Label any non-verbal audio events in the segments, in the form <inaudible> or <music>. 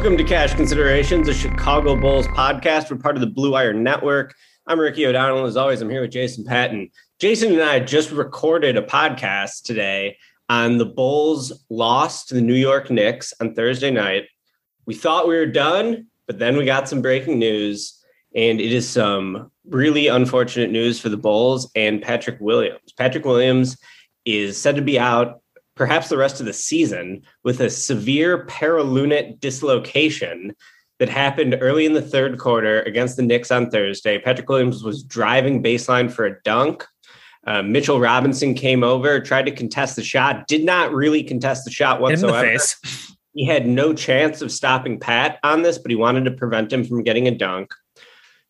Welcome to Cash Considerations, a Chicago Bulls podcast. We're part of the Blue Wire Network. I'm Ricky O'Donnell. As always, I'm here with Jason Patton. Jason and I just recorded a podcast today on the Bulls' loss to the New York Knicks on Thursday night. We thought we were done, but then we got some breaking news, and it is some really unfortunate news for the Bulls and Patrick Williams. Patrick Williams is said to be out perhaps the rest of the season with a severe perilunate dislocation that happened early in the third quarter against the Knicks on Thursday. Patrick Williams was driving baseline for a dunk. Uh, Mitchell Robinson came over, tried to contest the shot, did not really contest the shot in the whatsoever. face. He had no chance of stopping Pat on this, but he wanted to prevent him from getting a dunk.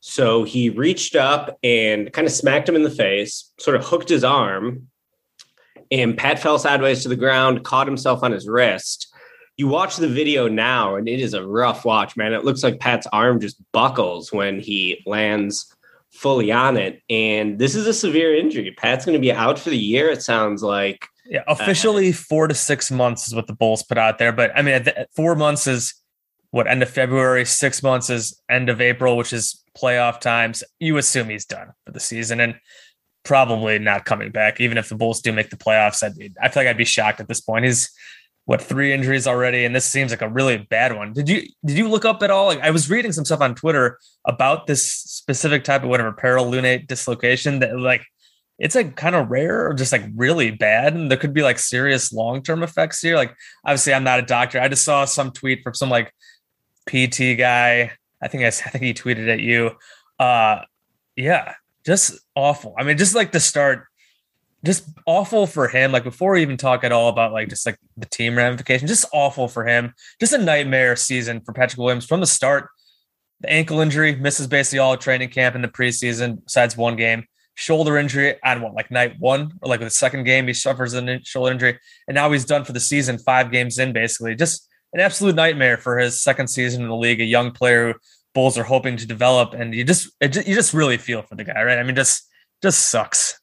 So he reached up and kind of smacked him in the face, sort of hooked his arm, and Pat fell sideways to the ground, caught himself on his wrist. You watch the video now, and it is a rough watch, man. It looks like Pat's arm just buckles when he lands fully on it. And this is a severe injury. Pat's going to be out for the year, it sounds like. Yeah, officially uh, four to six months is what the Bulls put out there. But I mean, four months is what end of February, six months is end of April, which is playoff times. You assume he's done for the season and probably not coming back. Even if the Bulls do make the playoffs, I'd, I feel like I'd be shocked at this point. He's what three injuries already, and this seems like a really bad one. Did you did you look up at all? Like I was reading some stuff on Twitter about this specific type of whatever perilunate dislocation that like it's like kind of rare or just like really bad. And there could be like serious long term effects here. Like, obviously, I'm not a doctor. I just saw some tweet from some like PT guy. I think I, I think he tweeted at you. Uh, yeah, just awful. I mean, just like the start, just awful for him. Like before we even talk at all about like just like the team ramification, just awful for him. Just a nightmare season for Patrick Williams from the start. The ankle injury misses basically all training camp in the preseason, besides one game shoulder injury on what like night one or like the second game he suffers a shoulder injury and now he's done for the season five games in basically just an absolute nightmare for his second season in the league a young player who bulls are hoping to develop and you just, it you just really feel for the guy right i mean just just sucks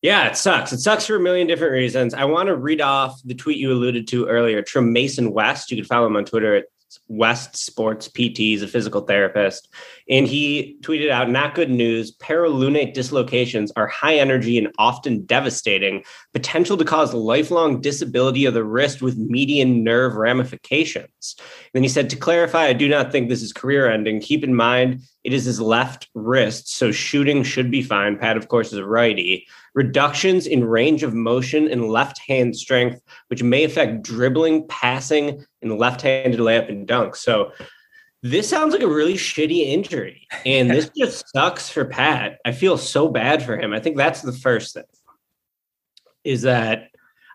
Yeah, it sucks. It sucks for a million different reasons. I want to read off the tweet you alluded to earlier. Trim Mason West. You can follow him on Twitter at West Sports PT. He's a physical therapist. And he tweeted out not good news. Perilunate dislocations are high energy and often devastating, potential to cause lifelong disability of the wrist with median nerve ramifications. Then he said, to clarify, I do not think this is career ending. Keep in mind, it is his left wrist, so shooting should be fine. Pat, of course, is a righty. Reductions in range of motion and left hand strength, which may affect dribbling, passing, and left handed layup and dunk. So this sounds like a really shitty injury. And <laughs> this just sucks for Pat. I feel so bad for him. I think that's the first thing is that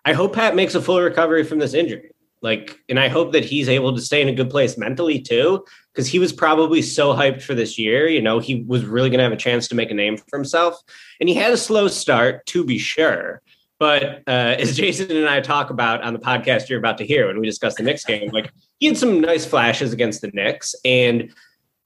I hope Pat makes a full recovery from this injury. Like, and I hope that he's able to stay in a good place mentally too, because he was probably so hyped for this year. You know, he was really going to have a chance to make a name for himself. And he had a slow start, to be sure. But uh, as <laughs> Jason and I talk about on the podcast you're about to hear when we discuss the Knicks game, like he had some nice flashes against the Knicks. And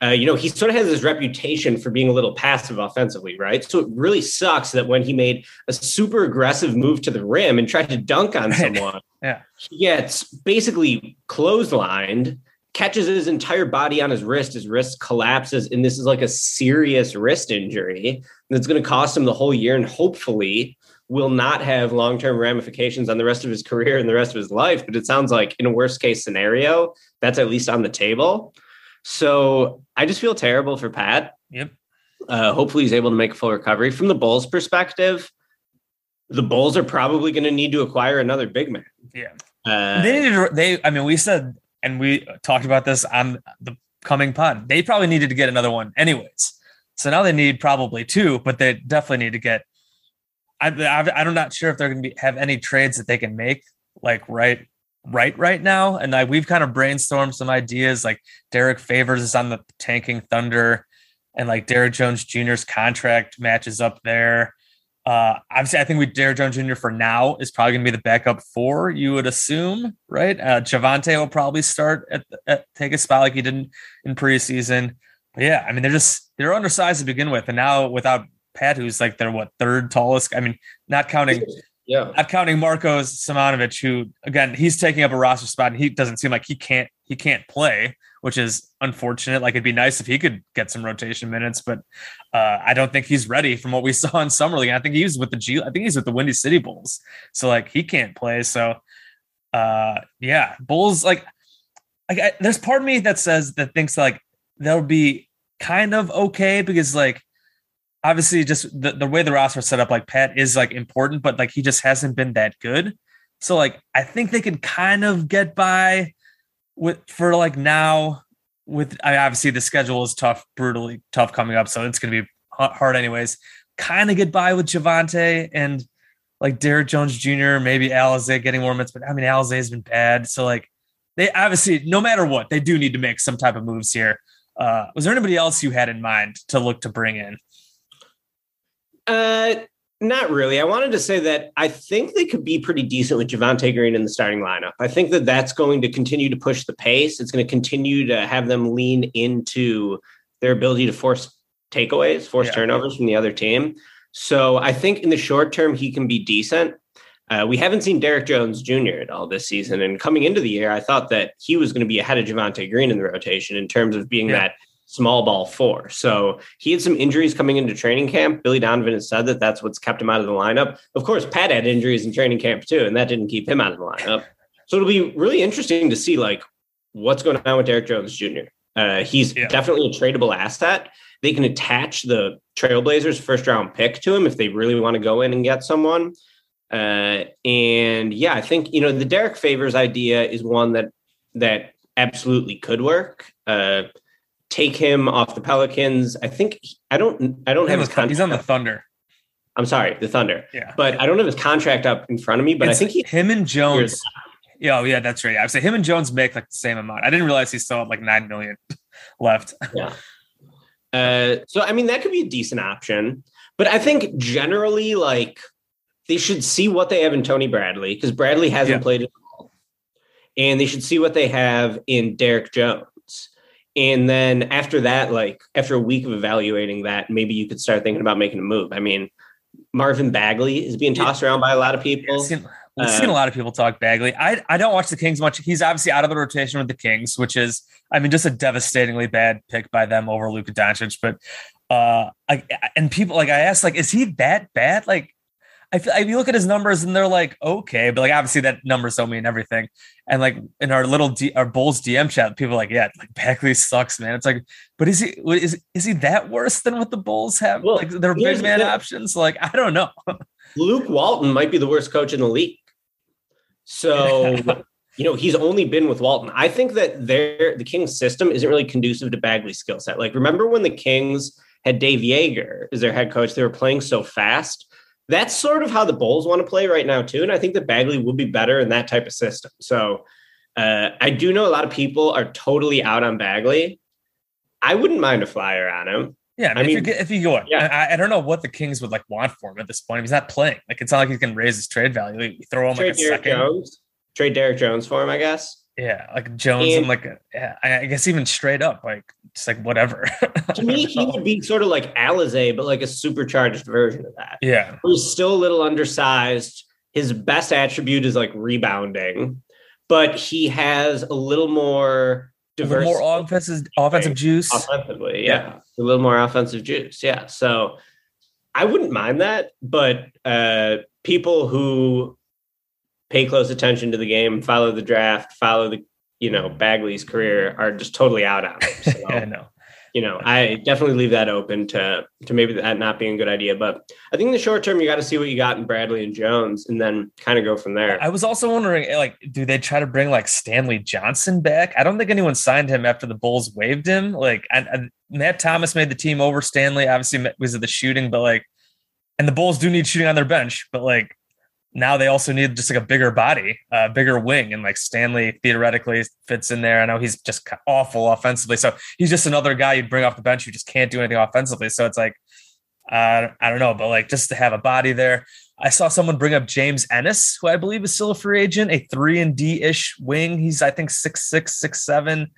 uh, you know, he sort of has this reputation for being a little passive offensively, right? So it really sucks that when he made a super aggressive move to the rim and tried to dunk on someone, <laughs> yeah. he gets basically clotheslined, catches his entire body on his wrist. His wrist collapses, and this is like a serious wrist injury that's going to cost him the whole year and hopefully will not have long-term ramifications on the rest of his career and the rest of his life. But it sounds like in a worst case scenario, that's at least on the table. So I just feel terrible for Pat. Yep. Uh, hopefully, he's able to make a full recovery. From the Bulls' perspective, the Bulls are probably going to need to acquire another big man. Yeah. Uh, they needed. They. I mean, we said and we talked about this on the coming pod. They probably needed to get another one, anyways. So now they need probably two, but they definitely need to get. I, I, I'm not sure if they're going to have any trades that they can make like right right right now. And I, we've kind of brainstormed some ideas. Like Derrick Favors is on the tanking Thunder, and like Derrick Jones Jr.'s contract matches up there. Uh, obviously, I think we Derrick Jones Jr. for now is probably going to be the backup four. You would assume, right? Uh, Javonte will probably start at, at take a spot like he did in, in preseason. But yeah, I mean they're just they're undersized to begin with, and now without Pat, who's like their what third tallest. I mean, not counting yeah. not counting Marko Simonovic, who again he's taking up a roster spot, and he doesn't seem like he can't he can't play, which is unfortunate. Like it'd be nice if he could get some rotation minutes, but uh, I don't think he's ready from what we <laughs> saw in summer league. I think he's with the G. I think he's with the Windy City Bulls, so like he can't play. So uh, yeah, Bulls like like I, there's part of me that says that thinks like they'll be kind of okay because like obviously just the, the way the roster set up, like Pat is like important, but like he just hasn't been that good. So like I think they can kind of get by with for like now with I obviously the schedule is tough, brutally tough coming up, so it's gonna be hard anyways. Kind of get by with Javonte and like Derrick Jones Jr., maybe Alize getting more minutes, but I mean Alize has been bad. So like they obviously no matter what, they do need to make some type of moves here. Uh, was there anybody else you had in mind to look to bring in? Uh, not really. I wanted to say that I think they could be pretty decent with Javonte Green in the starting lineup. I think that that's going to continue to push the pace. It's going to continue to have them lean into their ability to force takeaways, force Yeah. turnovers from the other team. So I think in the short term, he can be decent. Uh, we haven't seen Derrick Jones Jr. at all this season. And coming into the year, I thought that he was going to be ahead of Javonte Green in the rotation in terms of being Yeah. that small ball four. So he had some injuries coming into training camp. Billy Donovan has said that that's what's kept him out of the lineup. Of course, Pat had injuries in training camp too, and that didn't keep him out of the lineup. So it'll be really interesting to see like what's going on with Derrick Jones Jr. Uh, he's Yeah. definitely a tradable asset. They can attach the Trailblazers first round pick to him if they really want to go in and get someone. Uh, and yeah, I think you know the Derrick Favors idea is one that that absolutely could work. Uh, take him off the Pelicans. I think I don't I don't have his contract. He's on the Thunder. I'm sorry, the Thunder, Yeah. but I don't have his contract up in front of me. But It's I think he him and Jones. Yeah, oh, yeah, that's right. I would say him and Jones make like the same amount. I didn't realize he still had like nine million <laughs> left. Yeah. Uh, so I mean that could be a decent option, but I think generally like they should see what they have in Tony Bradley because Bradley hasn't Yeah. played at all, and they should see what they have in Derrick Jones. And then after that, like after a week of evaluating that, maybe you could start thinking about making a move. I mean, Marvin Bagley is being tossed around by a lot of people. I've seen, we've Uh, seen a lot of people talk Bagley. I I don't watch the Kings much. He's obviously out of the rotation with the Kings, which is I mean just a devastatingly bad pick by them over Luka Doncic. But uh, I, and people like I asked like, is he that bad? Like, I feel if you look at his numbers and they're like okay, but like obviously that numbers don't mean everything. And like in our little D, our Bulls DM chat, people are like, yeah, like Bagley sucks, man. It's like, but is he is is he that worse than what the Bulls have? Well, like their big man thing. options. Like I don't know. <laughs> Luke Walton might be the worst coach in the league. So, <laughs> you know, he's only been with Walton. I think that their the Kings system isn't really conducive to Bagley's skill set. Like, remember when the Kings had Dave Joerger as their head coach? They were playing so fast. That's sort of how the Bulls want to play right now, too. And I think that Bagley would be better in that type of system. So, Uh, I do know a lot of people are totally out on Bagley. I wouldn't mind a flyer on him. Yeah, I I mean, if, mean- you, if you go, Yeah. I, I don't know what the Kings would like want for him at this point. He's not playing. Like it's not like he's going to raise his trade value. You throw him Trade like a Derrick second. Jones. Trade Derrick Jones for him, I guess. Yeah, like Jones And- and like yeah, I guess even straight up, like just like whatever. <laughs> To me, he would be sort of like Alizé, but like a supercharged version of that. yeah, He's still a little undersized. His best attribute is like rebounding, but he has a little more diverse more offensive offensive juice. offensively. Yeah. A little more offensive juice. Yeah. So I wouldn't mind that, but uh, people who pay close attention to the game, follow the draft, follow the, you know, Bagley's career are just totally out on him. <laughs> So, I know. you know, I definitely leave that open to to maybe that not being a good idea. But I think in the short term, you got to see what you got in Bradley and Jones, and then kind of go from there. I was also wondering, eh, like, do they try to bring like Stanley Johnson back? I don't think anyone signed him after the Bulls waived him. Like, and, and Matt Thomas made the team over Stanley. Obviously, was it the shooting, but like, and the Bulls do need shooting on their bench, but like. Now they also need just like a bigger body, a bigger wing, and like Stanley theoretically fits in there. I know he's just awful offensively, so he's just another guy you'd bring off the bench who just can't do anything offensively. So it's like, uh, I don't know, but like just to have a body there, I saw someone bring up James Ennis, who I believe is still a free agent, a three and D ish wing. He's I think six six six seven.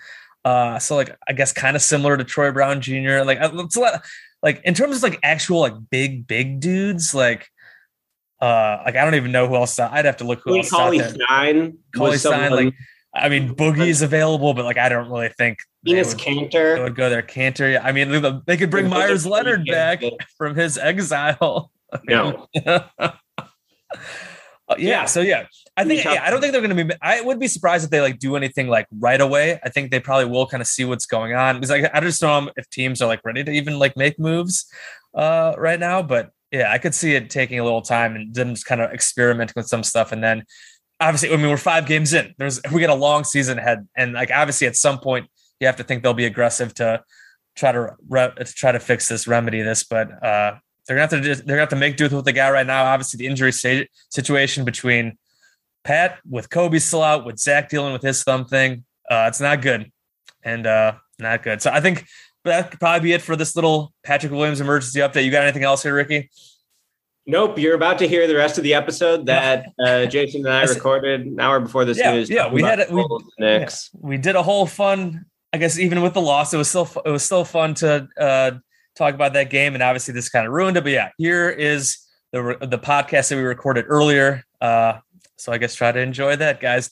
Uh, so like I guess kind of similar to Troy Brown Jr. Like uh, it's a lot, like in terms of like actual like big big dudes, like uh, like I don't even know who else. I'd have to look who else. there. Stein, was Stein, like I mean Boogie is available, but like I don't really think Enes would, Kanter. would go there. Kanter, I mean they could bring Meyers Leonard back from his exile. No, <laughs> Uh, yeah, Yeah. So yeah, I think yeah, I don't think they're going to be. I would be surprised if they like do anything like right away. I think they probably will kind of see what's going on because like I just don't know if teams are like ready to even like make moves uh right now. But yeah, I could see it taking a little time and then just kind of experimenting with some stuff and then obviously I mean we're five games in. There's we got a long season ahead and like obviously at some point you have to think they'll be aggressive to try to re- to try to fix this, remedy this, but uh they're gonna have to just, they're gonna have to make do with what they got right now. Obviously, the injury sta- situation between Pat with Coby still out, with Zach dealing with his thumb thing, uh, it's not good, and uh, not good. So I think that could probably be it for this little Patrick Williams emergency update. You got anything else here, Ricky? nope. You're about to hear the rest of the episode that <laughs> uh, Jason and I recorded an hour before this Yeah, news. yeah, we had it- we- the Bulls and Knicks. We did a whole fun. I guess even with the loss, it was still it was still fun to uh, talk about that game, and obviously this kind of ruined it. But yeah, here is the the podcast that we recorded earlier. Uh, so I guess try to enjoy that, guys.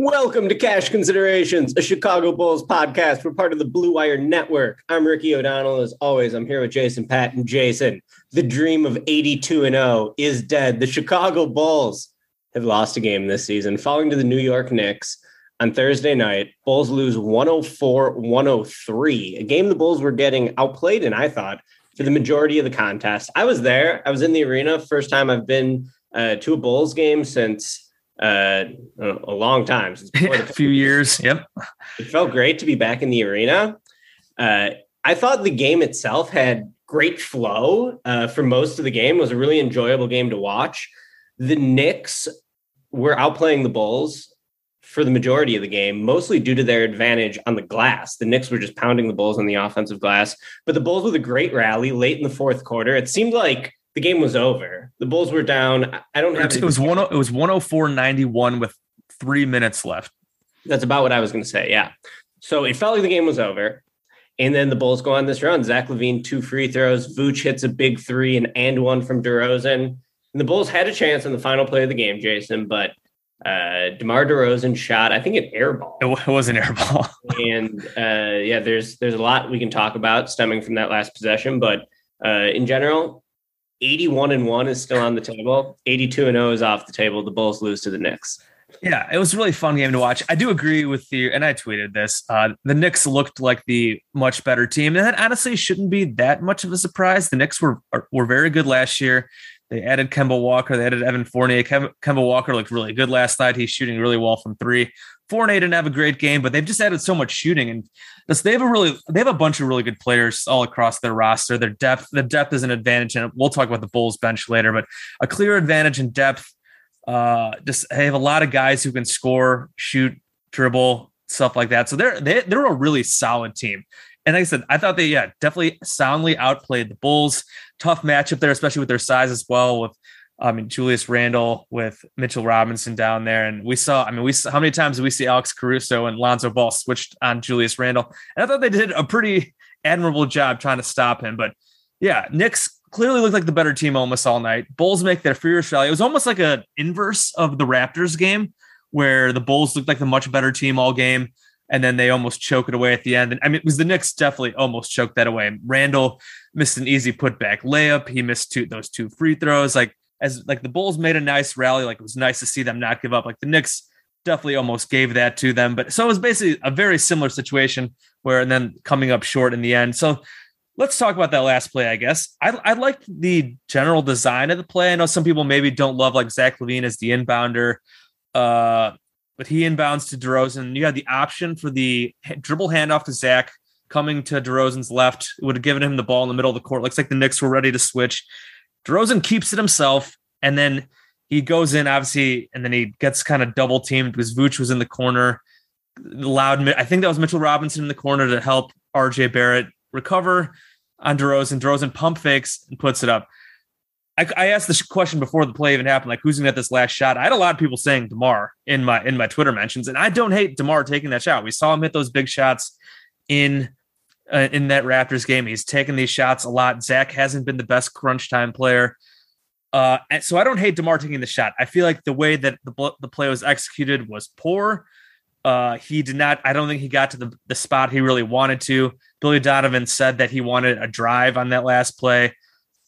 Welcome to Cash Considerations, a Chicago Bulls podcast. We're part of the Blue Wire Network. I'm Ricky O'Donnell. As always, I'm here with Jason Patt and Jason. The dream of 82 and 0 is dead. The Chicago Bulls have lost a game this season, falling to the New York Knicks on Thursday night. Bulls lose 104 103, a game the Bulls were getting outplayed in, I thought, for the majority of the contest. I was there, I was in the arena. First time I've been uh, to a Bulls game since uh, a long time since before <laughs> a few years. Yep. it felt great to be back in the arena. Uh, I thought the game itself had great flow uh, for most of the game. It was a really enjoyable game to watch. The Knicks were outplaying the Bulls for the majority of the game, mostly due to their advantage on the glass. The Knicks were just pounding the Bulls on the offensive glass, but the Bulls with a great rally late in the fourth quarter. It seemed like the game was over. The Bulls were down. I don't have it was one. It was one hundred four ninety one with three minutes left. That's about what I was going to say. Yeah. So it felt like the game was over. And then the Bulls go on this run. Zach LaVine two free throws. Vooch hits a big three and and one from DeRozan. And the Bulls had a chance in the final play of the game, Jason, but uh, DeMar DeRozan shot, I think, an air ball. It was an air ball. <laughs> and uh, yeah, there's there's a lot we can talk about stemming from that last possession, but uh, in general, 81 and one is still on the table. 82 and 0 is off the table. The Bulls lose to the Knicks. Yeah, it was a really fun game to watch. I do agree with you, and I tweeted this. Uh, the Knicks looked like the much better team, and that honestly shouldn't be that much of a surprise. The Knicks were were very good last year. They added Kemba Walker. They added Evan Fournier. Kemba, Kemba Walker looked really good last night. He's shooting really well from three. Fournier didn't have a great game, but they've just added so much shooting, and this, they have a really they have a bunch of really good players all across their roster. Their depth, the depth is an advantage, and we'll talk about the Bulls bench later. But a clear advantage in depth. Uh, just they have a lot of guys who can score, shoot, dribble, stuff like that. So they're they, they're a really solid team. And like I said, I thought they yeah definitely soundly outplayed the Bulls. Tough matchup there, especially with their size as well. With I mean Julius Randle with Mitchell Robinson down there, and we saw I mean we saw, how many times did we see Alex Caruso and Lonzo Ball switched on Julius Randle, and I thought they did a pretty admirable job trying to stop him. But yeah, Knicks clearly looked like the better team almost all night. Bulls make their furious rally. It was almost like an inverse of the Raptors game where the Bulls looked like the much better team all game and then they almost choke it away at the end. And I mean, it was the Knicks definitely almost choked that away. Randle missed an easy putback layup. He missed two those two free throws. Like as like the Bulls made a nice rally. Like it was nice to see them not give up. Like the Knicks definitely almost gave that to them. But so it was basically a very similar situation where and then coming up short in the end. So let's talk about that last play, I guess. I, I like the general design of the play. I know some people maybe don't love like Zach LaVine as the inbounder. Uh, but he inbounds to DeRozan. You had the option for the dribble handoff to Zach coming to DeRozan's left. It would have given him the ball in the middle of the court. Looks like the Knicks were ready to switch. DeRozan keeps it himself, and then he goes in, obviously, and then he gets kind of double teamed because Vooch was in the corner. Loud, I think that was Mitchell Robinson in the corner to help RJ Barrett recover on DeRozan. DeRozan pump fakes and puts it up. I, I asked this question before the play even happened, like who's gonna get this last shot? I had a lot of people saying Demar in my in my Twitter mentions, and I don't hate Demar taking that shot. We saw him hit those big shots in uh, in that Raptors game. He's taken these shots a lot. Zach hasn't been the best crunch time player. Uh, so I don't hate Demar taking the shot. I feel like the way that the the play was executed was poor. Uh, he did not. I don't think he got to the, the spot he really wanted to. Billy Donovan said that he wanted a drive on that last play.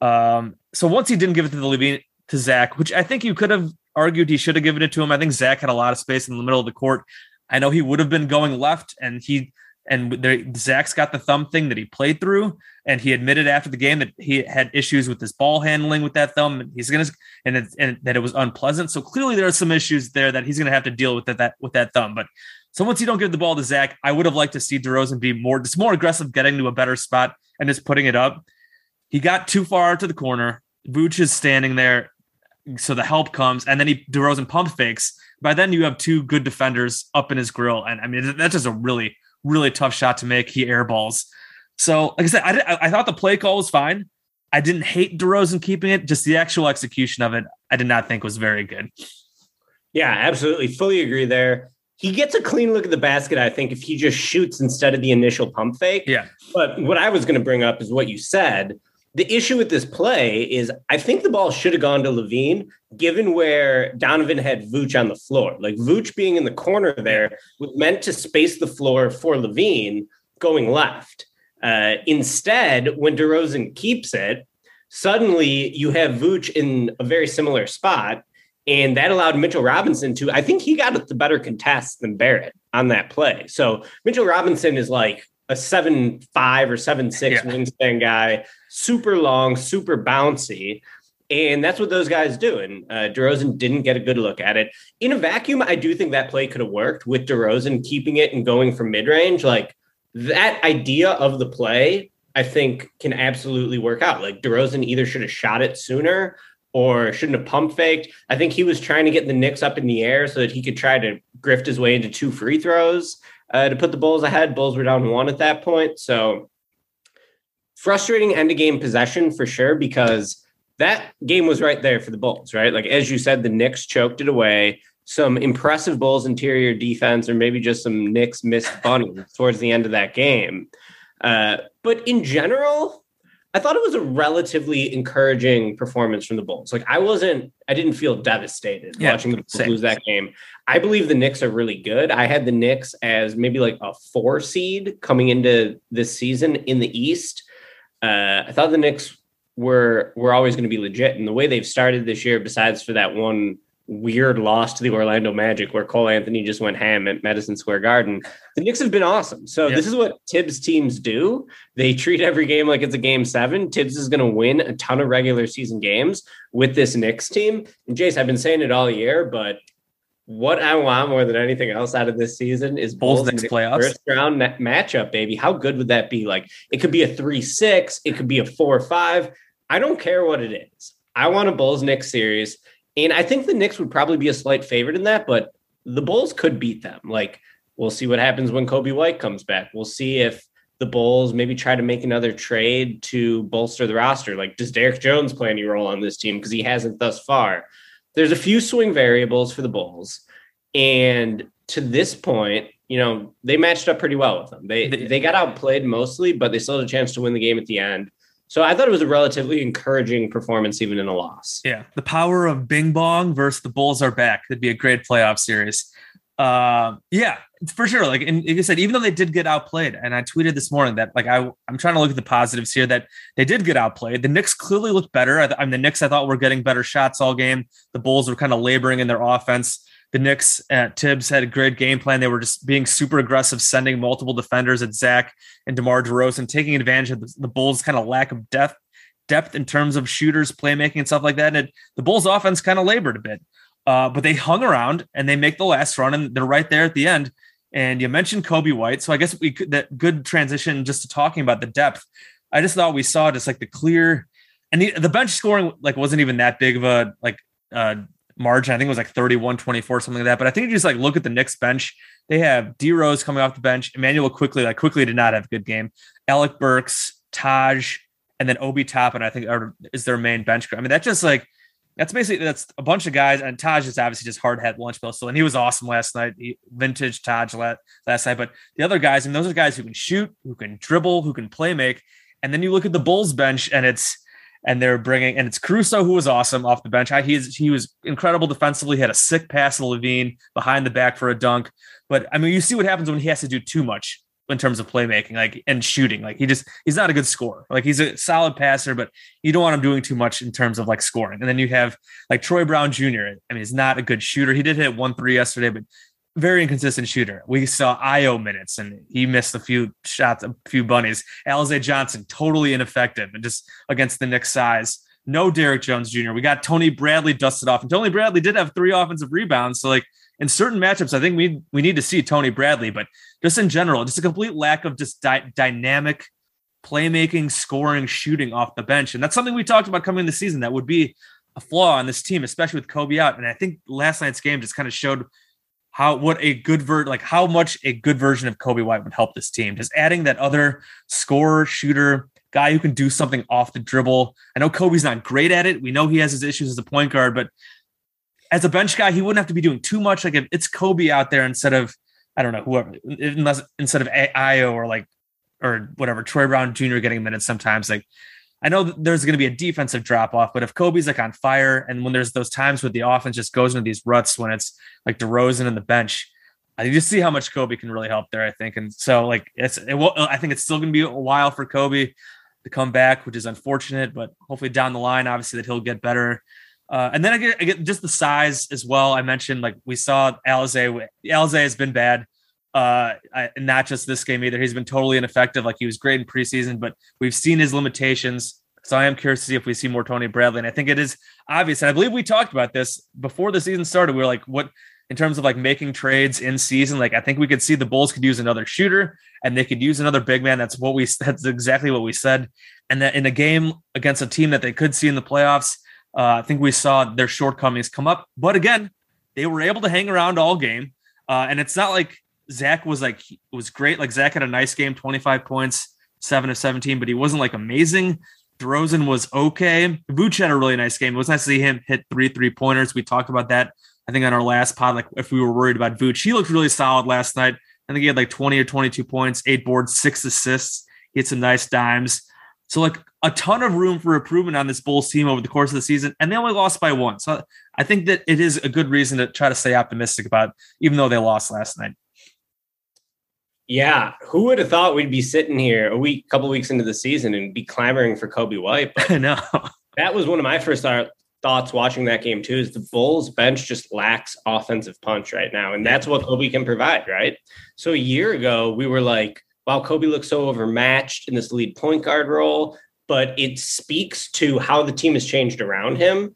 Um, so once he didn't give it to the LaVine to Zach, which I think you could have argued he should have given it to him. I think Zach had a lot of space in the middle of the court. I know he would have been going left, and he and Zach's got the thumb thing that he played through, and he admitted after the game that he had issues with his ball handling with that thumb. And he's gonna and, it, and that it was unpleasant. So clearly there are some issues there that he's gonna have to deal with that, that with that thumb. But so once you don't give the ball to Zach, I would have liked to see DeRozan be more just more aggressive, getting to a better spot and just putting it up. He got too far to the corner. Vooch is standing there, so the help comes, and then he DeRozan pump fakes. By then, you have two good defenders up in his grill, and I mean that's just a really, really tough shot to make. He airballs. So, like I said, I, I thought the play call was fine. I didn't hate DeRozan keeping it. Just the actual execution of it, I did not think was very good. Yeah, absolutely, fully agree there. He gets a clean look at the basket, I think, if he just shoots instead of the initial pump fake. Yeah. But what I was going to bring up is what you said the issue with this play is I think the ball should have gone to LaVine, given where Donovan had Vooch on the floor. Like Vooch being in the corner there was meant to space the floor for LaVine going left. Uh, instead, when DeRozan keeps it, suddenly you have Vooch in a very similar spot. And that allowed Mitchell Robinson to, I think he got the better contest than Barrett on that play. So Mitchell Robinson is like a seven five or seven six yeah. wingspan guy, super long, super bouncy. And that's what those guys do. And uh, DeRozan didn't get a good look at it. In a vacuum, I do think that play could have worked with DeRozan keeping it and going from mid range. Like that idea of the play, I think can absolutely work out. Like DeRozan either should have shot it sooner or shouldn't have pump faked. I think he was trying to get the Knicks up in the air so that he could try to grift his way into two free throws uh, to put the Bulls ahead. Bulls were down one at that point. So frustrating end of game possession for sure because that game was right there for the Bulls, right? Like as you said, the Knicks choked it away. Some impressive Bulls interior defense, or maybe just some Knicks missed bunnies <laughs> towards the end of that game. Uh, but in general, I thought it was a relatively encouraging performance from the Bulls. Like I wasn't, I didn't feel devastated yeah, watching the Bulls same. lose that game. I believe the Knicks are really good. I had the Knicks as maybe like a four seed coming into this season in the East. Uh, I thought the Knicks were were always going to be legit, and the way they've started this year, besides for that one weird loss to the Orlando Magic where Cole Anthony just went ham at Madison Square Garden. The Knicks have been awesome. So this is what Tibbs teams do. They treat every game like it's a game seven. Tibbs is going to win a ton of regular season games with this Knicks team. And Jace, I've been saying it all year, but what I want more than anything else out of this season is Bulls, next playoffs first round matchup, baby. How good would that be? Like it could be a three six, it could be a four five. I don't care what it is. I want a Bulls Knicks series. And I think the Knicks would probably be a slight favorite in that, but the Bulls could beat them. Like, we'll see what happens when Coby White comes back. We'll see if the Bulls maybe try to make another trade to bolster the roster. Like, does Derrick Jones play any role on this team? Because he hasn't thus far. There's a few swing variables for the Bulls. And to this point, you know, they matched up pretty well with them. They they got outplayed mostly, but they still had a chance to win the game at the end. So I thought it was a relatively encouraging performance, even in a loss. Yeah, the power of Bing Bong versus the Bulls are back. That'd be a great playoff series. Uh, yeah, for sure. Like, and like I said, even though they did get outplayed, and I tweeted this morning that like I I'm trying to look at the positives here that they did get outplayed. The Knicks clearly looked better. I, I mean, the Knicks I thought were getting better shots all game. The Bulls were kind of laboring in their offense the Knicks at Tibbs had a great game plan. They were just being super aggressive, sending multiple defenders at Zach and DeMar DeRozan, taking advantage of the, the Bulls' kind of lack of depth, depth in terms of shooters, playmaking, and stuff like that. And it, the Bulls' offense kind of labored a bit, uh, but they hung around and they make the last run, and they're right there at the end. And you mentioned Coby White, so I guess we could that good transition just to talking about the depth. I just thought we saw just like the clear, and the, the bench scoring like wasn't even that big of a like uh, margin. I think it was like 31 24, something like that. But I think you just like look at the Knicks bench. They have D Rose coming off the bench. Immanuel Quickley, like Quickley did not have a good game. Alec Burks, Taj, and then Obi Toppin, I think are, is their main bench. I mean, that's just like, that's basically that's a bunch of guys, and Taj is obviously just hard hat lunch bill. So, and he was awesome last night, he, vintage Taj last, last night. But the other guys, I and those are guys who can shoot, who can dribble, who can play make. And then you look at the Bulls bench, and it's and they're bringing and it's Caruso who was awesome off the bench. He is he was incredible defensively. Had a sick pass to LaVine behind the back for a dunk. But I mean, you see what happens when he has to do too much in terms of playmaking, like and shooting. Like he just he's not a good scorer. Like he's a solid passer, but you don't want him doing too much in terms of like scoring. And then you have like Troy Brown Jr. I mean, he's not a good shooter. He did hit one three yesterday, but very inconsistent shooter. We saw Ayo minutes and he missed a few shots, a few bunnies. Alize Johnson, totally ineffective and just against the Knicks size. No Derrick Jones Jr. We got Tony Bradley dusted off. And Tony Bradley did have three offensive rebounds. So, like in certain matchups, I think we we need to see Tony Bradley, but just in general, just a complete lack of just di- dynamic playmaking, scoring, shooting off the bench. And that's something we talked about coming in the season. That would be a flaw on this team, especially with Coby out. And I think last night's game just kind of showed how what a good ver like how much a good version of Coby White would help this team. Just adding that other scorer, shooter, guy who can do something off the dribble. I know Coby's not great at it. We know he has his issues as a point guard, but as a bench guy, he wouldn't have to be doing too much. Like if it's Coby out there instead of I don't know whoever, unless instead of Ayo or like or whatever Troy Brown Jr. getting minutes sometimes. Like I know there's going to be a defensive drop off, but if Coby's like on fire, and when there's those times where the offense just goes into these ruts when it's like DeRozan in the bench, I just see how much Coby can really help there. I think, and so like it's it will. I think it's still going to be a while for Coby to come back, which is unfortunate, but hopefully down the line, obviously that he'll get better. Uh, and then I get, I get just the size as well. I mentioned like we saw Alize. Alize has been bad uh I, not just this game either. He's been totally ineffective. Like he was great in preseason but we've seen his limitations. So i am curious to see if we see more tony bradley. And i think it is obvious and i believe we talked about this before the season started. We were like what in terms of like making trades in season like i think we could see the bulls could use another shooter and they could use another big man. That's what we <laughs> that's exactly what we said. And that in a game against a team that they could see in the playoffs Uh, I think we saw their shortcomings come up, but again, they were able to hang around all game. Uh, and it's not like Zach was like was great. Like Zach had a nice game, 25 points, seven of 17, but he wasn't like amazing. DeRozan was okay. Vooch had a really nice game. It was nice to see him hit three three pointers. We talked about that. I think on our last pod, like if we were worried about Vooch, he looked really solid last night. I think he had like 20 or 22 points, eight boards, six assists. He had some nice dimes. So like a ton of room for improvement on this Bulls team over the course of the season, and they only lost by one. So I think that it is a good reason to try to stay optimistic about, even though they lost last night. Yeah, who would have thought we'd be sitting here a week, couple weeks into the season and be clamoring for Coby White? <laughs> But I know that was one of my first thoughts watching that game too. Is the Bulls bench just lacks offensive punch right now, and that's what Coby can provide, right? So a year ago, we were like, "Wow, Coby looks so overmatched in this lead point guard role," but it speaks to how the team has changed around him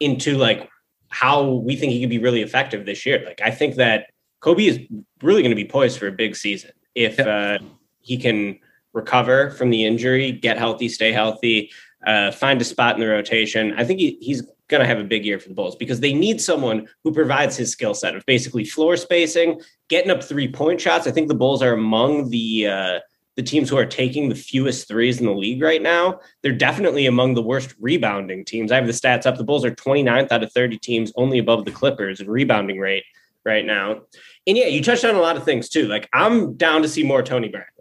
into like how we think he could be really effective this year. Like I think that Coby is really going to be poised for a big season if uh, he can recover from the injury, get healthy, stay healthy, uh, find a spot in the rotation. I think he, he's going to have a big year for the Bulls because they need someone who provides his skill set of basically floor spacing, getting up three point shots. I think the Bulls are among the uh, the teams who are taking the fewest threes in the league right now. They're definitely among the worst rebounding teams. I have the stats up. The Bulls are 29th out of 30 teams, only above the Clippers in rebounding rate right now. And yeah, you touched on a lot of things too. Like I'm down to see more Tony Bradley.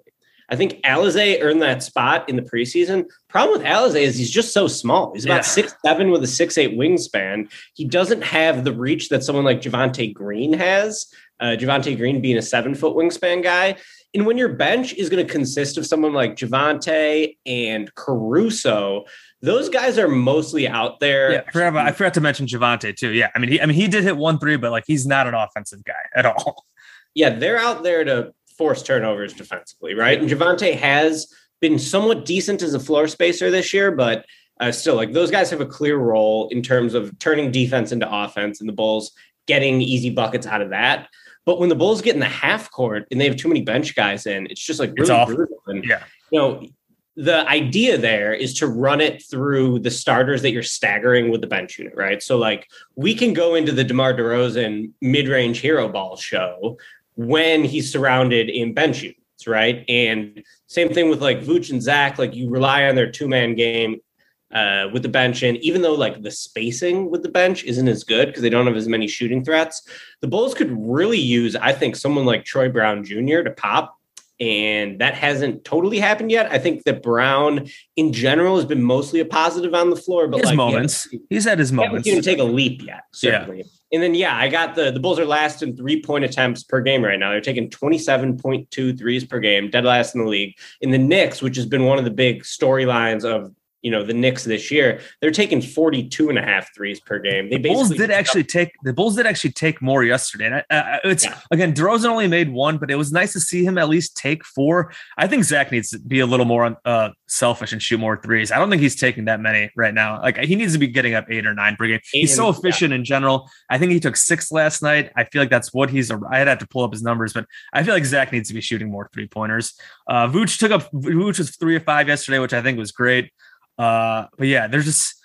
I think Alize earned that spot in the preseason. Problem with Alize is he's just so small. He's about yeah. six seven with a six eight wingspan. He doesn't have the reach that someone like Javonte Green has. Uh, Javonte Green being a seven foot wingspan guy. And when your bench is going to consist of someone like Javonte and Caruso, those guys are mostly out there. Yeah, I forgot, about, I forgot to mention Javonte too. Yeah, I mean, he, I mean, he did hit one three, but like he's not an offensive guy at all. <laughs> Yeah, they're out there to force turnovers defensively, right? And Javonte has been somewhat decent as a floor spacer this year, but uh, still, like those guys have a clear role in terms of turning defense into offense, and the Bulls getting easy buckets out of that. But when the Bulls get in the half court and they have too many bench guys in, it's just like really brutal. And, yeah. You know, the idea there is to run it through the starters that you're staggering with the bench unit, right? So like we can go into the DeMar DeRozan mid-range hero ball show when he's surrounded in bench units, right? And same thing with like Vooch and Zach, like you rely on their two-man game uh, with the bench. And even though like the spacing with the bench isn't as good because they don't have as many shooting threats, the Bulls could really use, I think, someone like Troy Brown Jr. to pop and that hasn't totally happened yet. I think that Brown, in general, has been mostly a positive on the floor, but his like moments, yeah, he's had his moments. He didn't take a leap yet, certainly. Yeah. And then, yeah, I got the the Bulls are last in three point attempts per game right now. They're taking 27.2 threes per game, dead last in the league. In the Knicks, which has been one of the big storylines of you know the Knicks this year, they're taking 42 and a half threes per game. They the Bulls did actually take the Bulls did actually take more yesterday. And uh, it's yeah. again, DeRozan only made one, but it was nice to see him at least take four. I think Zach needs to be a little more uh, selfish and shoot more threes. I don't think he's taking that many right now. Like he needs to be getting up eight or nine per game. Eight he's so efficient yeah. in general. I think he took six last night. I feel like that's what he's. I had to pull up his numbers, but I feel like Zach needs to be shooting more three pointers. Uh, Vooch took up Vooch was three or five yesterday, which I think was great. Uh, but yeah, there's just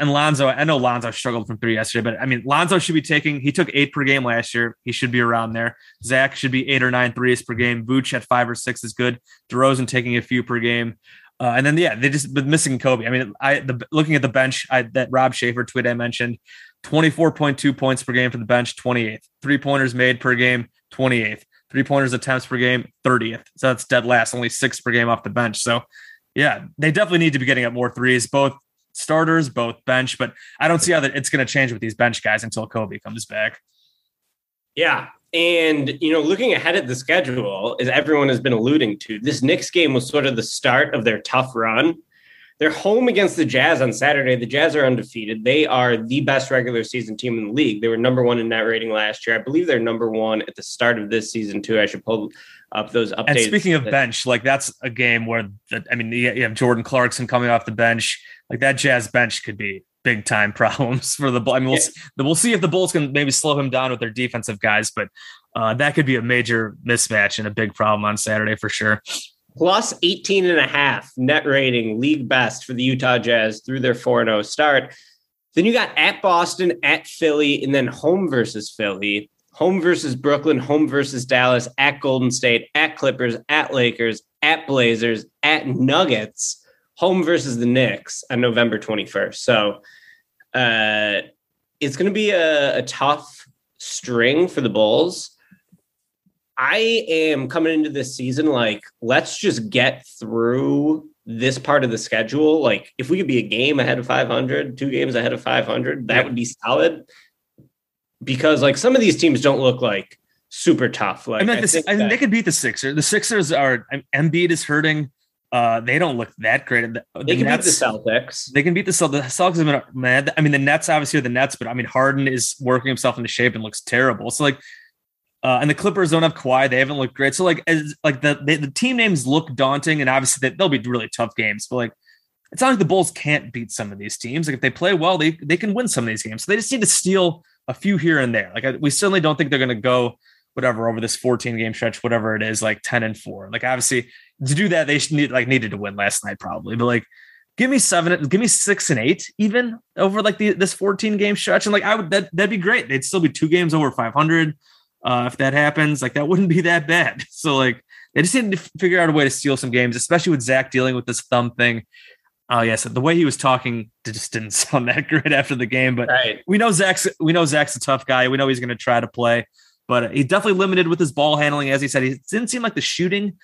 and Lonzo. I know Lonzo struggled from three yesterday, but I mean Lonzo should be taking. He took eight per game last year. He should be around there. Zach should be eight or nine threes per game. Vooch at five or six is good. DeRozan taking a few per game. Uh, and then yeah, they just been missing Coby. I mean, I the looking at the bench I, that Rob Schaefer tweet I mentioned, twenty four point two points per game for the bench, twenty eighth. Three pointers made per game, twenty eighth. Three pointers attempts per game, thirtieth. So that's dead last, only six per game off the bench. So yeah, they definitely need to be getting up more threes, both starters, both bench. But I don't see how that it's going to change with these bench guys until Coby comes back. Yeah. And, you know, looking ahead at the schedule, as everyone has been alluding to, this Knicks game was sort of the start of their tough run. They're home against the Jazz on Saturday. The Jazz are undefeated. They are the best regular season team in the league. They were number one in net rating last year. I believe they're number one at the start of this season, too. I should pull up those updates. And speaking of bench, like that's a game where the, I mean, you have Jordan Clarkson coming off the bench. Like that Jazz bench could be big time <laughs> problems for the. I mean, we'll yeah. we'll see if the Bulls can maybe slow him down with their defensive guys, but uh, that could be a major mismatch and a big problem on Saturday for sure. Plus 18 and a half net rating, league best for the Utah Jazz through their 4 0 start Then you got at Boston, at Philly, and then home versus Philly, home versus Brooklyn, home versus Dallas, at Golden State, at Clippers, at Lakers, at Blazers, at Nuggets, home versus the Knicks on November 21st. So uh, it's going to be a, a tough string for the Bulls. I am coming into this season like, let's just get through this part of the schedule. Like, if we could be a game ahead of 500, two games ahead of 500, that would be solid. Because like some of these teams don't look like super tough. Like, I mean, I this, think I they could beat the Sixers. The Sixers are I mean, Embiid is hurting. Uh, they don't look that great. The, they can beat the Celtics. They can beat the Celtics. The Celtics have been mad. I mean, the Nets obviously are the Nets, but I mean, Harden is working himself into shape and looks terrible. So like, uh, and the Clippers don't have Kawhi. They haven't looked great. So like, as like the they, the team names look daunting, and obviously they, they'll be really tough games. But like, it's not like the Bulls can't beat some of these teams. Like if they play well, they they can win some of these games. So they just need to steal a few here and there. Like I, we certainly don't think they're going to go whatever over this 14 game stretch, whatever it is, like 10 and four. Like obviously to do that, they need like needed to win last night probably, but like give me seven, give me six and eight even over like the this 14 game stretch. And like I would that that'd be great. They'd still be two games over 500 uh, if that happens. Like that wouldn't be that bad. <laughs> So like they just need to figure out a way to steal some games, especially with Zach dealing with this thumb thing. Oh yes, the way he was talking just didn't <laughs> sound that great after the game, but Right. we know Zach's we know Zach's a tough guy. We know he's going to try to play, but he's definitely limited with his ball handling. As he said, he didn't seem like the shooting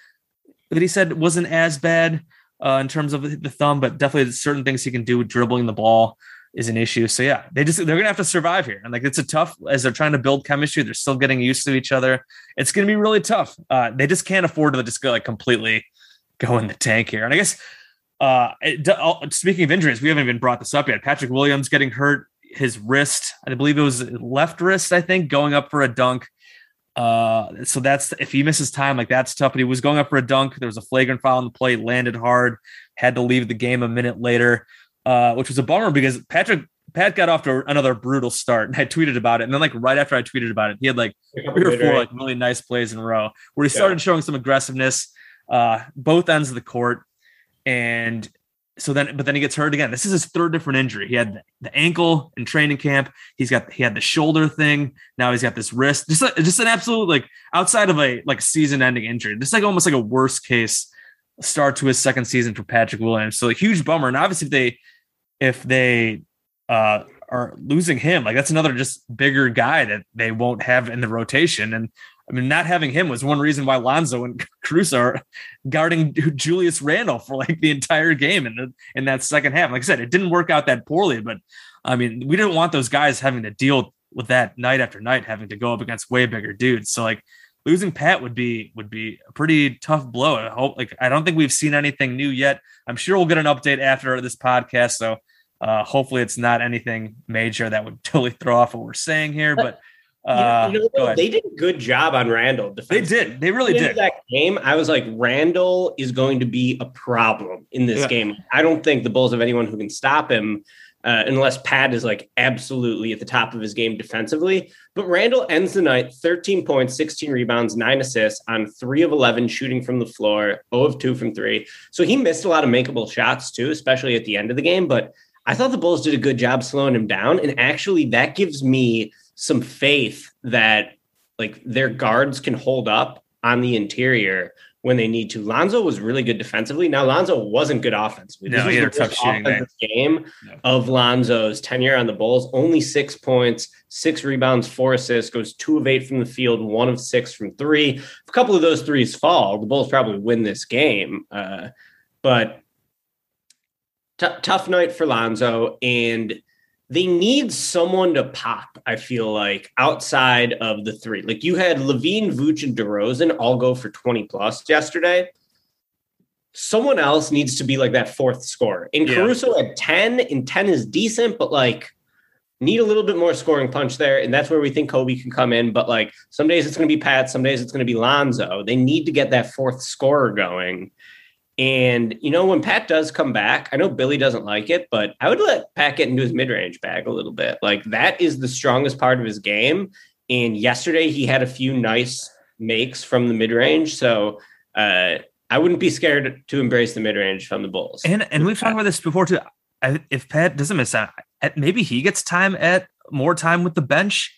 that he said wasn't as bad uh, in terms of the thumb, but definitely certain things he can do dribbling the ball is an issue. So yeah, they just they're gonna have to survive here, and like it's a tough as they're trying to build chemistry. They're still getting used to each other. It's gonna be really tough. Uh, they just can't afford to just go like completely go in the tank here. And I guess uh, it, uh, speaking of injuries, we haven't even brought this up yet. Patrick Williams getting hurt, his wrist, I believe it was left wrist, I think, going up for a dunk. Uh, so that's if he misses time, like that's tough. But he was going up for a dunk. There was a flagrant foul on the play, landed hard, had to leave the game a minute later, uh, which was a bummer because Patrick Pat got off to another brutal start. And I tweeted about it. And then, like right after I tweeted about it, he had like three or four like really nice plays in a row where he started showing some aggressiveness, uh, both ends of the court. And so then, but then he gets hurt again. This is his third different injury. He had the ankle in training camp. He's got he had the shoulder thing. Now he's got this wrist. Just just an absolute like outside of a like season ending injury. This is like almost like a worst case start to his second season for Patrick Williams. So a huge bummer. And obviously, if they if they uh are losing him, like that's another just bigger guy that they won't have in the rotation. And I mean, not having him was one reason why Lonzo and <laughs> Caruso are guarding <laughs> Julius Randle for like the entire game in the in that second half. Like I said, it didn't work out that poorly, but I mean, we didn't want those guys having to deal with that night after night, having to go up against way bigger dudes. So like losing Pat would be would be a pretty tough blow. I hope like I don't think we've seen anything new yet. I'm sure we'll get an update after this podcast. So uh, hopefully it's not anything major that would <laughs> totally throw off what we're saying here. But uh, you know, go ahead. they did a good job on Randle. they did. They really did. that game, I was like, Randle is going to be a problem in this Yeah. game. I don't think the Bulls have anyone who can stop him. Uh, unless Pat is like absolutely at the top of his game defensively. But Randle ends the night 13 points, 16 rebounds, nine assists on three of 11 shooting from the floor, 0 of 2 from three. So he missed a lot of makeable shots too, especially at the end of the game. But I thought the Bulls did a good job slowing him down. And actually, that gives me some faith that like their guards can hold up on the interior when they need to. Lonzo was really good defensively. Now Lonzo wasn't good offensively. No, he had a the tough shooting offensive game Yeah. of Lonzo's tenure on the Bulls. Only six points, six rebounds, four assists. Goes two of eight from the field, one of six from three. If a couple of those threes fall, the Bulls probably win this game. Uh, but t- tough night for Lonzo, and they need someone to pop. I feel like outside of the three, like you had LaVine, Vooch, and DeRozan all go for twenty plus yesterday. Someone else needs to be like that fourth scorer. And Yeah. Caruso at ten, and ten is decent, but like need a little bit more scoring punch there, and that's where we think Coby can come in. But like some days it's going to be Pat, some days it's going to be Lonzo. They need to get that fourth scorer going. And you know, when Pat does come back, I know Billy doesn't like it, but I would let Pat get into his mid-range bag a little bit. Like that is the strongest part of his game. And yesterday he had a few nice makes from the mid-range. So uh I wouldn't be scared to embrace the mid-range from the Bulls. And and we've talked about this before too. If Pat doesn't miss out, maybe he gets time at more time with the bench.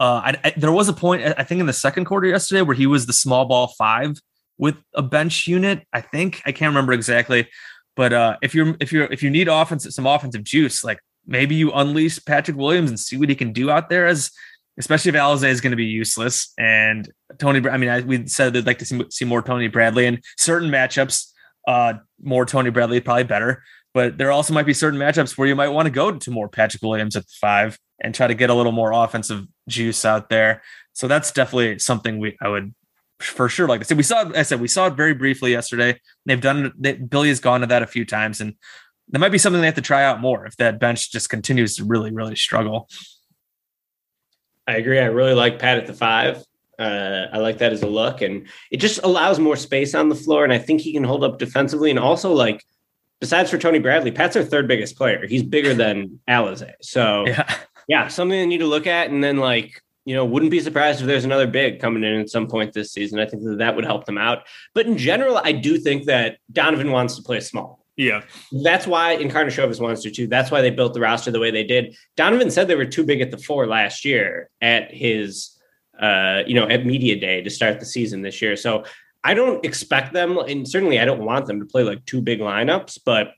Uh, I, I, there was a point I think in the second quarter yesterday where he was the small ball five with a bench unit. I think I can't remember exactly, but uh, if you're if you're if you need offense some offensive juice, like maybe you unleash Patrick Williams and see what he can do out there as especially if Alize is going to be useless. And Tony, I mean, I, we said they'd like to see, see more Tony Bradley in certain matchups. Uh, more Tony Bradley probably better, but there also might be certain matchups where you might want to go to more Patrick Williams at the five and try to get a little more offensive juice out there. So that's definitely something we I would for sure like I said we saw I said we saw it very briefly yesterday. They've done they, Billy has gone to that a few times and that might be something they have to try out more if that bench just continues to really really struggle. I agree. I really like Pat at the five. Uh, I like that as a look, and it just allows more space on the floor. And I think he can hold up defensively, and also like besides for Tony Bradley, Pat's our third biggest player. He's bigger than Alize. So yeah. yeah, something they need to look at. And then like you know, wouldn't be surprised if there's another big coming in at some point this season. I think that that would help them out. But in general, I do think that Donovan wants to play small. Yeah. That's why Incarnashovas wants to too. That's why they built the roster the way they did. Donovan said they were too big at the four last year at his uh, you know, at media day to start the season this year. So I don't expect them, and certainly I don't want them to play like two big lineups, but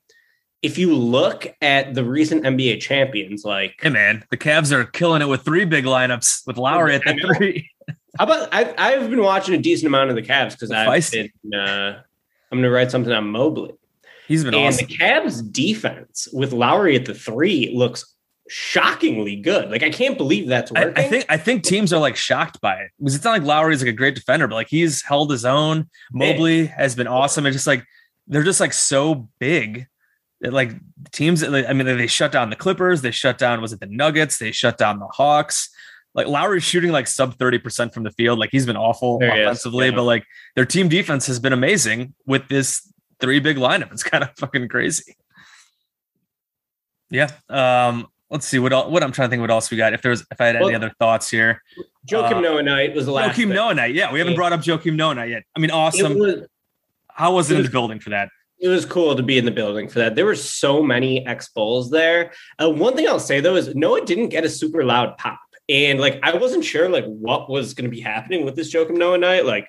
if you look at the recent NBA champions, like hey man, the Cavs are killing it with three big lineups with Lauri at the three. <laughs> How about I've I've been watching a decent amount of the Cavs because I've been uh, I'm gonna write something on Mobley. He's been and awesome. the Cavs defense with Lauri at the three looks shockingly good. Like I can't believe that's working. I, I, think I think teams are like shocked by it because it's not like Lauri's like a great defender, but like he's held his own. Mobley has been awesome. It's just like they're just like so big. Like teams, I mean, they shut down the Clippers. They shut down. Was it the Nuggets? They shut down the Hawks. Like Lauri's shooting like sub thirty percent from the field. Like he's been awful there offensively, yeah. but like their team defense has been amazing with this three big lineup. It's kind of fucking crazy. Yeah. Um, let's see what what I'm trying to think what else we got. If there's if I had well, any other thoughts here. Joakim uh, Noah night was the last. Joakim Noah night. Yeah, we haven't brought up Joakim Noah night yet. I mean, awesome. Was, How was it, it was, in the building for that? It was cool to be in the building for that. There were so many ex Bulls there. Uh, one thing I'll say though is Noah didn't get a super loud pop, and like I wasn't sure like what was going to be happening with this Joakim Noah night. Like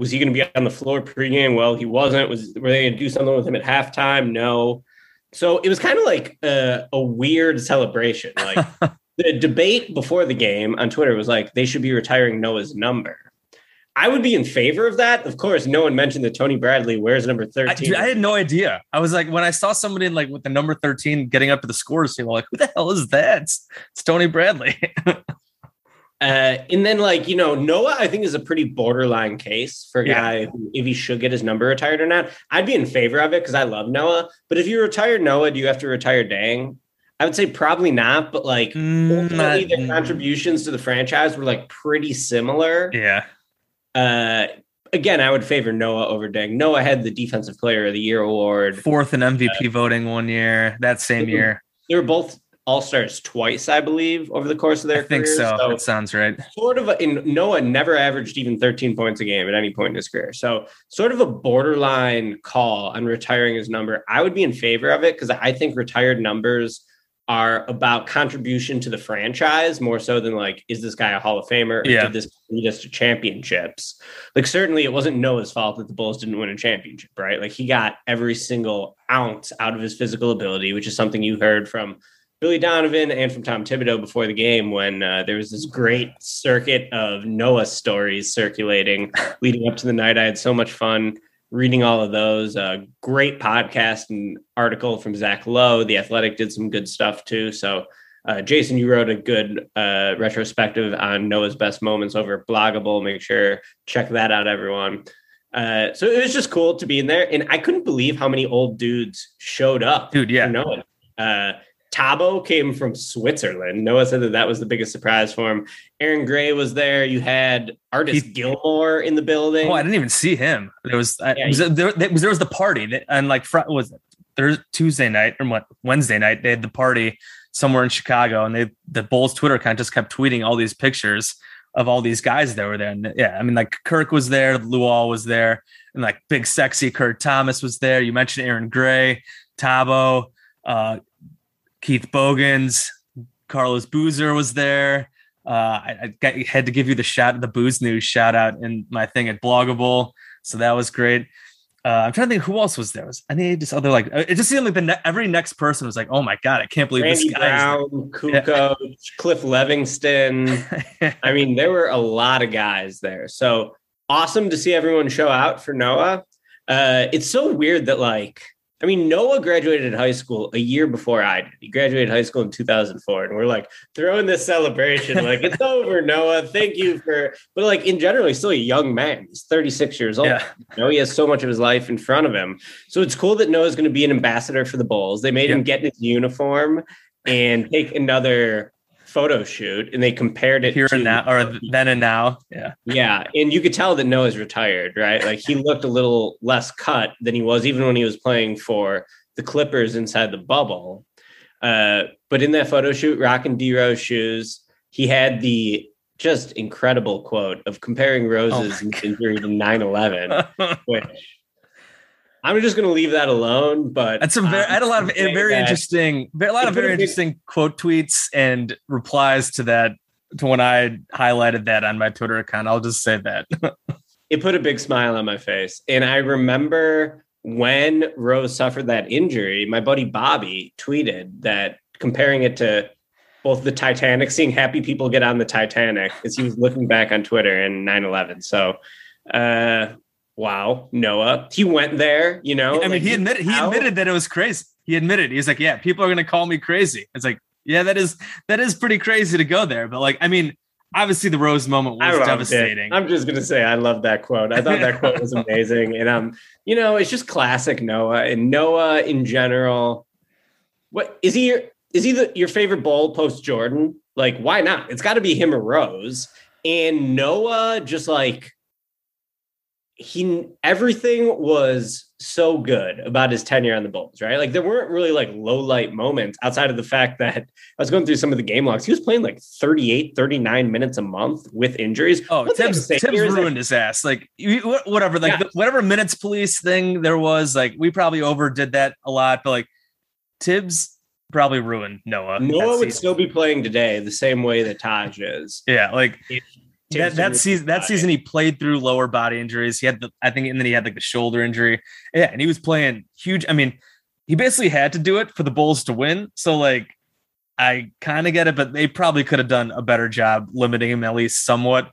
was he going to be on the floor pregame? Well, he wasn't. Was were they going to do something with him at halftime? No. So it was kind of like a, a weird celebration. Like <laughs> the debate before the game on Twitter was like they should be retiring Noah's number. I would be in favor of that. Of course, no one mentioned that Tony Bradley wears number 13. I, I, had no idea. I was like, when I saw somebody like with the number 13 getting up to the scores table, like, who the hell is that? It's, it's Tony Bradley. <laughs> Uh, and then, like, you know, Noah, I think is a pretty borderline case for a yeah. guy who, if he should get his number retired or not. I'd be in favor of it because I love Noah. But if you retire Noah, do you have to retire Deng? I would say probably not, but like mm, ultimately their contributions to the franchise were like pretty similar. Yeah. Uh, again, I would favor Noah over Deng. Noah had the Defensive Player of the Year award, fourth in MVP uh, voting one year. That same year, they were both all Stars twice, I believe, over the course of their I think careers. so. so. That sounds right. Sort of, a, in Noah never averaged even 13 points a game at any point in his career. So, sort of a borderline call on retiring his number. I would be in favor of it because I think retired numbers are about contribution to the franchise more so than like, is this guy a Hall of Famer? yeah. Did this lead us to championships? Like, certainly it wasn't Noah's fault that the Bulls didn't win a championship, right? Like, he got every single ounce out of his physical ability, which is something you heard from Billy Donovan and from Tom Thibodeau before the game when uh, there was this great circuit of Noah stories circulating leading up to the night. I had so much fun reading all of those. Uh, great podcast and article from Zach Lowe. The Athletic did some good stuff too. So, uh, Jason, you wrote a good uh, retrospective on Noah's best moments over Blog a Bull. Make sure check that out, everyone. Uh, so it was just cool to be in there, and I couldn't believe how many old dudes showed up. Dude, yeah, Noah. Thabo came from Switzerland. Noah said that that was the biggest surprise for him. Aaron Gray was there. You had Artis he, Gilmore in the building. Oh, I didn't even see him. There was, yeah, was there, there, was there was the party that, and like was it Thursday, Tuesday night or what Wednesday night they had the party somewhere in Chicago, and they the Bulls Twitter account just kept tweeting all these pictures of all these guys that were there. And yeah, I mean like Kirk was there, Luol was there, and like big sexy Kurt Thomas was there. You mentioned Aaron Gray, Thabo, Uh, Keith Bogans, Carlos Boozer was there. Uh, I, I got, had to give you the shout, the booze news shout out in my thing at Blog a Bull, so that was great. Uh, I'm trying to think who else was there. Was any just other like it just seemed like the ne- every next person was like, oh my god, I can't believe Randy this guy. Brown, <laughs> Kukoc, Cliff Levingston. I mean, there were a lot of guys there. So awesome to see everyone show out for Noah. Uh, it's so weird that like I mean, Noah graduated high school a year before I did. He graduated high school in 2004, and we're like throwing this celebration, like it's <laughs> over, Noah. Thank you for. But like in general, he's still a young man. He's 36 years old. Yeah. You know, he has so much of his life in front of him. So it's cool that Noah's going to be an ambassador for the Bulls. They made him get in his uniform and take another photo shoot, and they compared it here to and now, or then and now. Yeah, yeah, and you could tell that Noah's retired, right? Like he looked a little less cut than he was even when he was playing for the Clippers inside the bubble. Uh, but in that photo shoot, rocking D Rose shoes, he had the just incredible quote of comparing Rose's Oh injury to 9-11, <laughs> which I'm just going to leave that alone. But that's a very, I had a lot of very interesting, a lot of very interesting quote tweets and replies to that. To when I highlighted that on my Twitter account, I'll just say that. <laughs> it put a big smile on my face. And I remember when Rose suffered that injury, my buddy Bobby tweeted that comparing it to both the Titanic, seeing happy people get on the Titanic as he was looking back on Twitter in 9 11. So, uh, wow, Noah, he went there, you know. I mean, like, he admitted he out. admitted that it was crazy. He admitted he was like, "Yeah, people are going to call me crazy." It's like, yeah, that is that is pretty crazy to go there. But like, I mean, obviously the Rose moment was it. devastating. I'm just gonna say I love that quote. I thought that quote was <laughs> amazing, and um, you know, it's just classic Noah and Noah in general. What is he? Your, is he the, your favorite bowl post Jordan? Like, why not? It's got to be him or Rose. And Noah, just like he, everything was so good about his tenure on the Bulls, right? Like there weren't really like low light moments outside of the fact that I was going through some of the game logs. He was playing like 38, 39 minutes a month with injuries. Oh, Thibs, Thibs here is that- ruined his ass. Like whatever, like Yeah. the- whatever minutes police thing there was, like we probably overdid that a lot, but like Thibs probably ruined Noah. Noah would season. still be playing today the same way that Taj is. yeah, like that, that season. That season, he played through lower body injuries. He had the, I think, and then he had like the shoulder injury. Yeah, and he was playing huge. I mean, he basically had to do it for the Bulls to win. So like, I kind of get it, but they probably could have done a better job limiting him at least somewhat.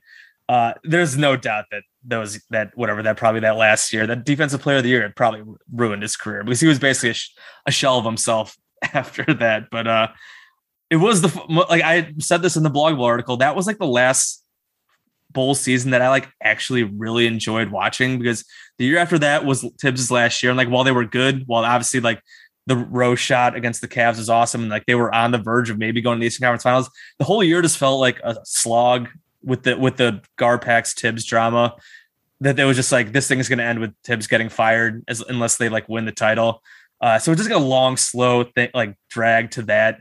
Uh, there's no doubt that those that whatever that probably that last year that defensive player of the year had probably ruined his career because he was basically a, sh- a shell of himself <laughs> after that. But uh, it was the like I said this in the blog article that was like the last bowl season that I like actually really enjoyed watching because the year after that was Thibs' last year and like while they were good, while obviously like the Rose shot against the Cavs was awesome and like they were on the verge of maybe going to the Eastern Conference Finals, the whole year just felt like a slog with the with the Garpax Thibs drama that they was just like this thing is going to end with Thibs getting fired as unless they like win the title. Uh, so it just got a long, slow thing, like drag to that.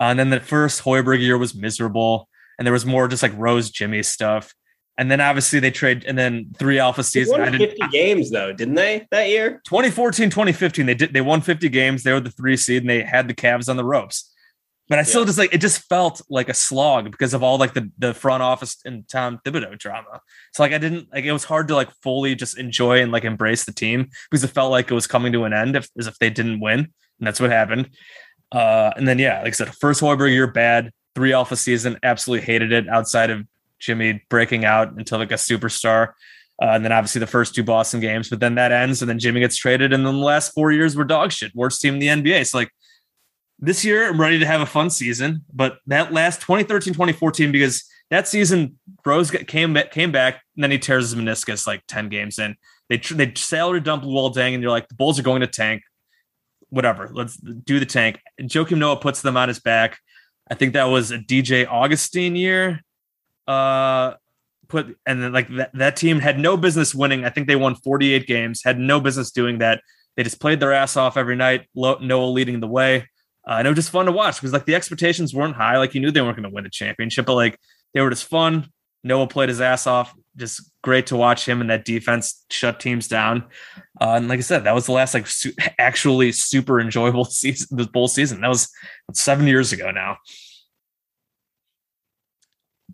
Uh, and then the first Hoiberg year was miserable, and there was more just like Rose Jimmy stuff. And then obviously they trade, and then three alpha They season. I won didn't, 50 games though, didn't they that year? 2014, 2015, they did they won 50 games. They were the three seed, and they had the Cavs on the ropes. But I still Yeah. just like it just felt like a slog because of all like the the front office and Tom Thibodeau drama. So like I didn't like it was hard to like fully just enjoy and like embrace the team because it felt like it was coming to an end if as if they didn't win, and that's what happened. Uh, and then yeah, like I said, first Hoiberg year bad, three alpha season, absolutely hated it. Outside of Jimmy breaking out until like a superstar. Uh, and then obviously the first two Boston games, but then that ends, and then Jimmy gets traded, and then the last four years were dog shit, worst team in the NBA. So like this year, I'm ready to have a fun season, but that last 2013, 2014, because that season Rose came came back, and then he tears his meniscus like 10 games in. They they salary dump Luol Deng, and you're like the Bulls are going to tank. Whatever, let's do the tank. Joakim Noah puts them on his back. I think that was a DJ Augustin year. Uh, put and then like that, that team had no business winning. I think they won 48 games, had no business doing that. They just played their ass off every night. Noah leading the way. Uh, and it was just fun to watch because like the expectations weren't high. Like you knew they weren't going to win the championship, but like they were just fun. Noah played his ass off. Just great to watch him and that defense shut teams down. Uh, and like I said, that was the last like su- <laughs> actually super enjoyable <laughs> season, the bowl season. That was seven years ago now.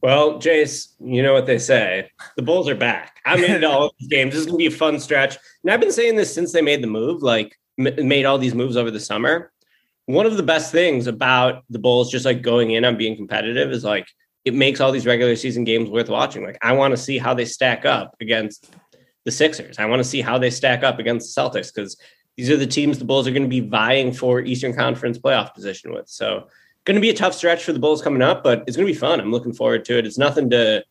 Well, Jace, you know what they say. The Bulls are back. I'm <laughs> into all of these games. This is going to be a fun stretch. And I've been saying this since they made the move, like m- made all these moves over the summer. One of the best things about the Bulls just like going in on being competitive is like it makes all these regular season games worth watching. Like I want to see how they stack up against the Sixers. I want to see how they stack up against the Celtics because these are the teams the Bulls are going to be vying for Eastern Conference playoff position with. So going to be a tough stretch for the Bulls coming up, but it's going to be fun. I'm looking forward to it. It's nothing to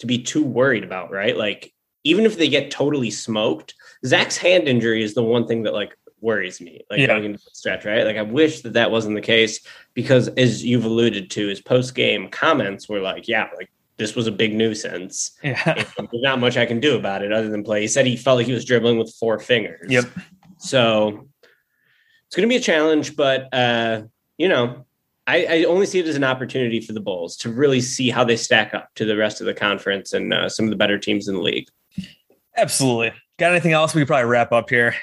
to be too worried about, right? Like even if they get totally smoked, Zach's hand injury is the one thing that like worries me. Like Yeah. going into the stretch, right? Like I wish that that wasn't the case because as you've alluded to, his post game comments were like, yeah, like this was a big nuisance. Yeah. There's not much I can do about it other than play. He said he felt like he was dribbling with four fingers. Yep. So it's going to be a challenge, but uh, you know, I, I only see it as an opportunity for the Bulls to really see how they stack up to the rest of the conference and uh, some of the better teams in the league. Absolutely. Got anything else? We could probably wrap up here.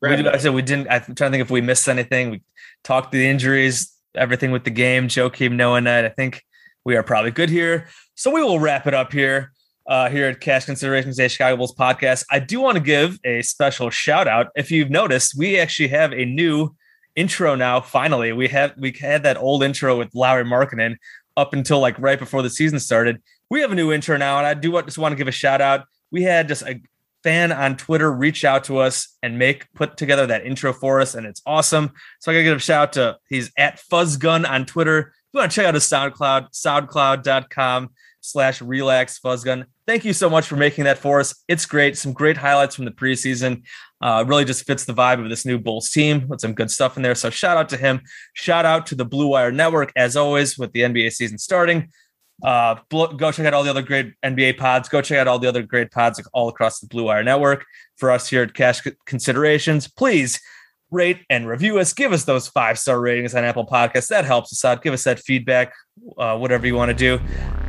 We Wrap did- up. I said we didn't. I'm trying to think if we missed anything. We talked the injuries, everything with the game. Joakim Noah night. I think we are probably good here. So we will wrap it up here. Uh, here at Cash Considerations, a Chicago Bulls podcast. I do want to give a special shout out. If you've noticed, we actually have a new intro now. Finally, we have we had that old intro with Lauri Markkanen up until like right before the season started. We have a new intro now, and I do just want to give a shout out. We had just a fan on Twitter reach out to us and make put together that intro for us, and it's awesome. So I gotta give a shout out to he's at Fuzzgun on Twitter. If you want to check out his SoundCloud, soundcloud.com slash relax fuzzgun. Thank you so much for making that for us. It's great. Some great highlights from the preseason. Uh, really just fits the vibe of this new Bulls team with some good stuff in there. So shout out to him. Shout out to the Blue Wire Network as always with the NBA season starting. Uh, go check out all the other great NBA pods. Go check out all the other great pods all across the Blue Wire Network. For us here at Cash Considerations, please rate and review us. Give us those five star ratings on Apple Podcasts. That helps us out. Give us that feedback, uh, whatever you want to do.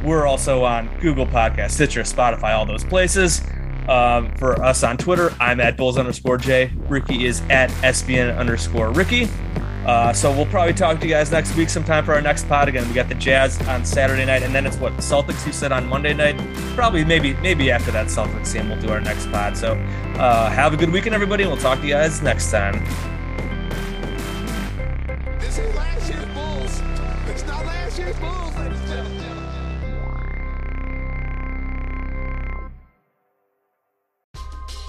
We're also on Google Podcasts, Stitcher, Spotify, all those places. Um, for us on Twitter, I'm at Bulls underscore J. Ricky is at SBN underscore Ricky. Uh, so we'll probably talk to you guys next week sometime for our next pod. Again, we got the Jazz on Saturday night, and then it's what Celtics you said on Monday night. Probably maybe maybe after that Celtics game we'll do our next pod. So uh, have a good weekend, everybody, and we'll talk to you guys next time.